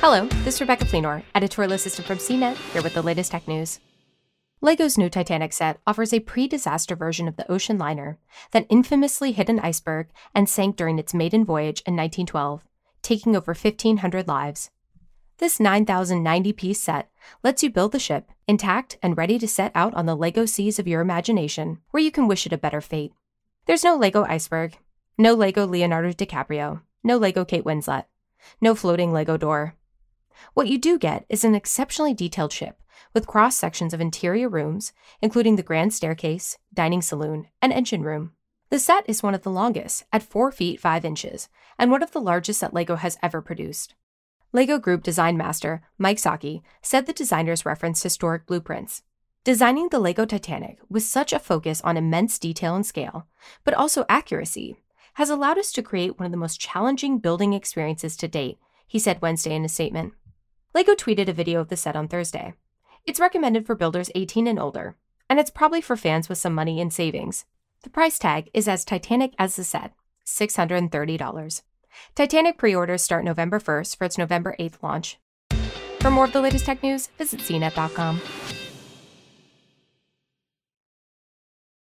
Hello, this is Rebecca Fleenor, editorial assistant from CNET, here with the latest tech news. LEGO's new Titanic set offers a pre disaster version of the ocean liner that infamously hit an iceberg and sank during its maiden voyage in 1912, taking over 1,500 lives. This 9,090 piece set lets you build the ship intact and ready to set out on the LEGO seas of your imagination, where you can wish it a better fate. There's no LEGO iceberg, no LEGO Leonardo DiCaprio, no LEGO Kate Winslet, no floating LEGO door. What you do get is an exceptionally detailed ship with cross sections of interior rooms, including the grand staircase, dining saloon, and engine room. The set is one of the longest, at 4 feet 5 inches, and one of the largest that LEGO has ever produced. LEGO Group design master Mike Psiaki said the designers referenced historic blueprints. Designing the LEGO Titanic with such a focus on immense detail and scale, but also accuracy, has allowed us to create one of the most challenging building experiences to date, he said Wednesday in a statement. LEGO tweeted a video of the set on Thursday. It's recommended for builders 18 and older, and it's probably for fans with some money in savings. The price tag is as Titanic as the set $630. Titanic pre orders start November 1st for its November 8th launch. For more of the latest tech news, visit cnet.com.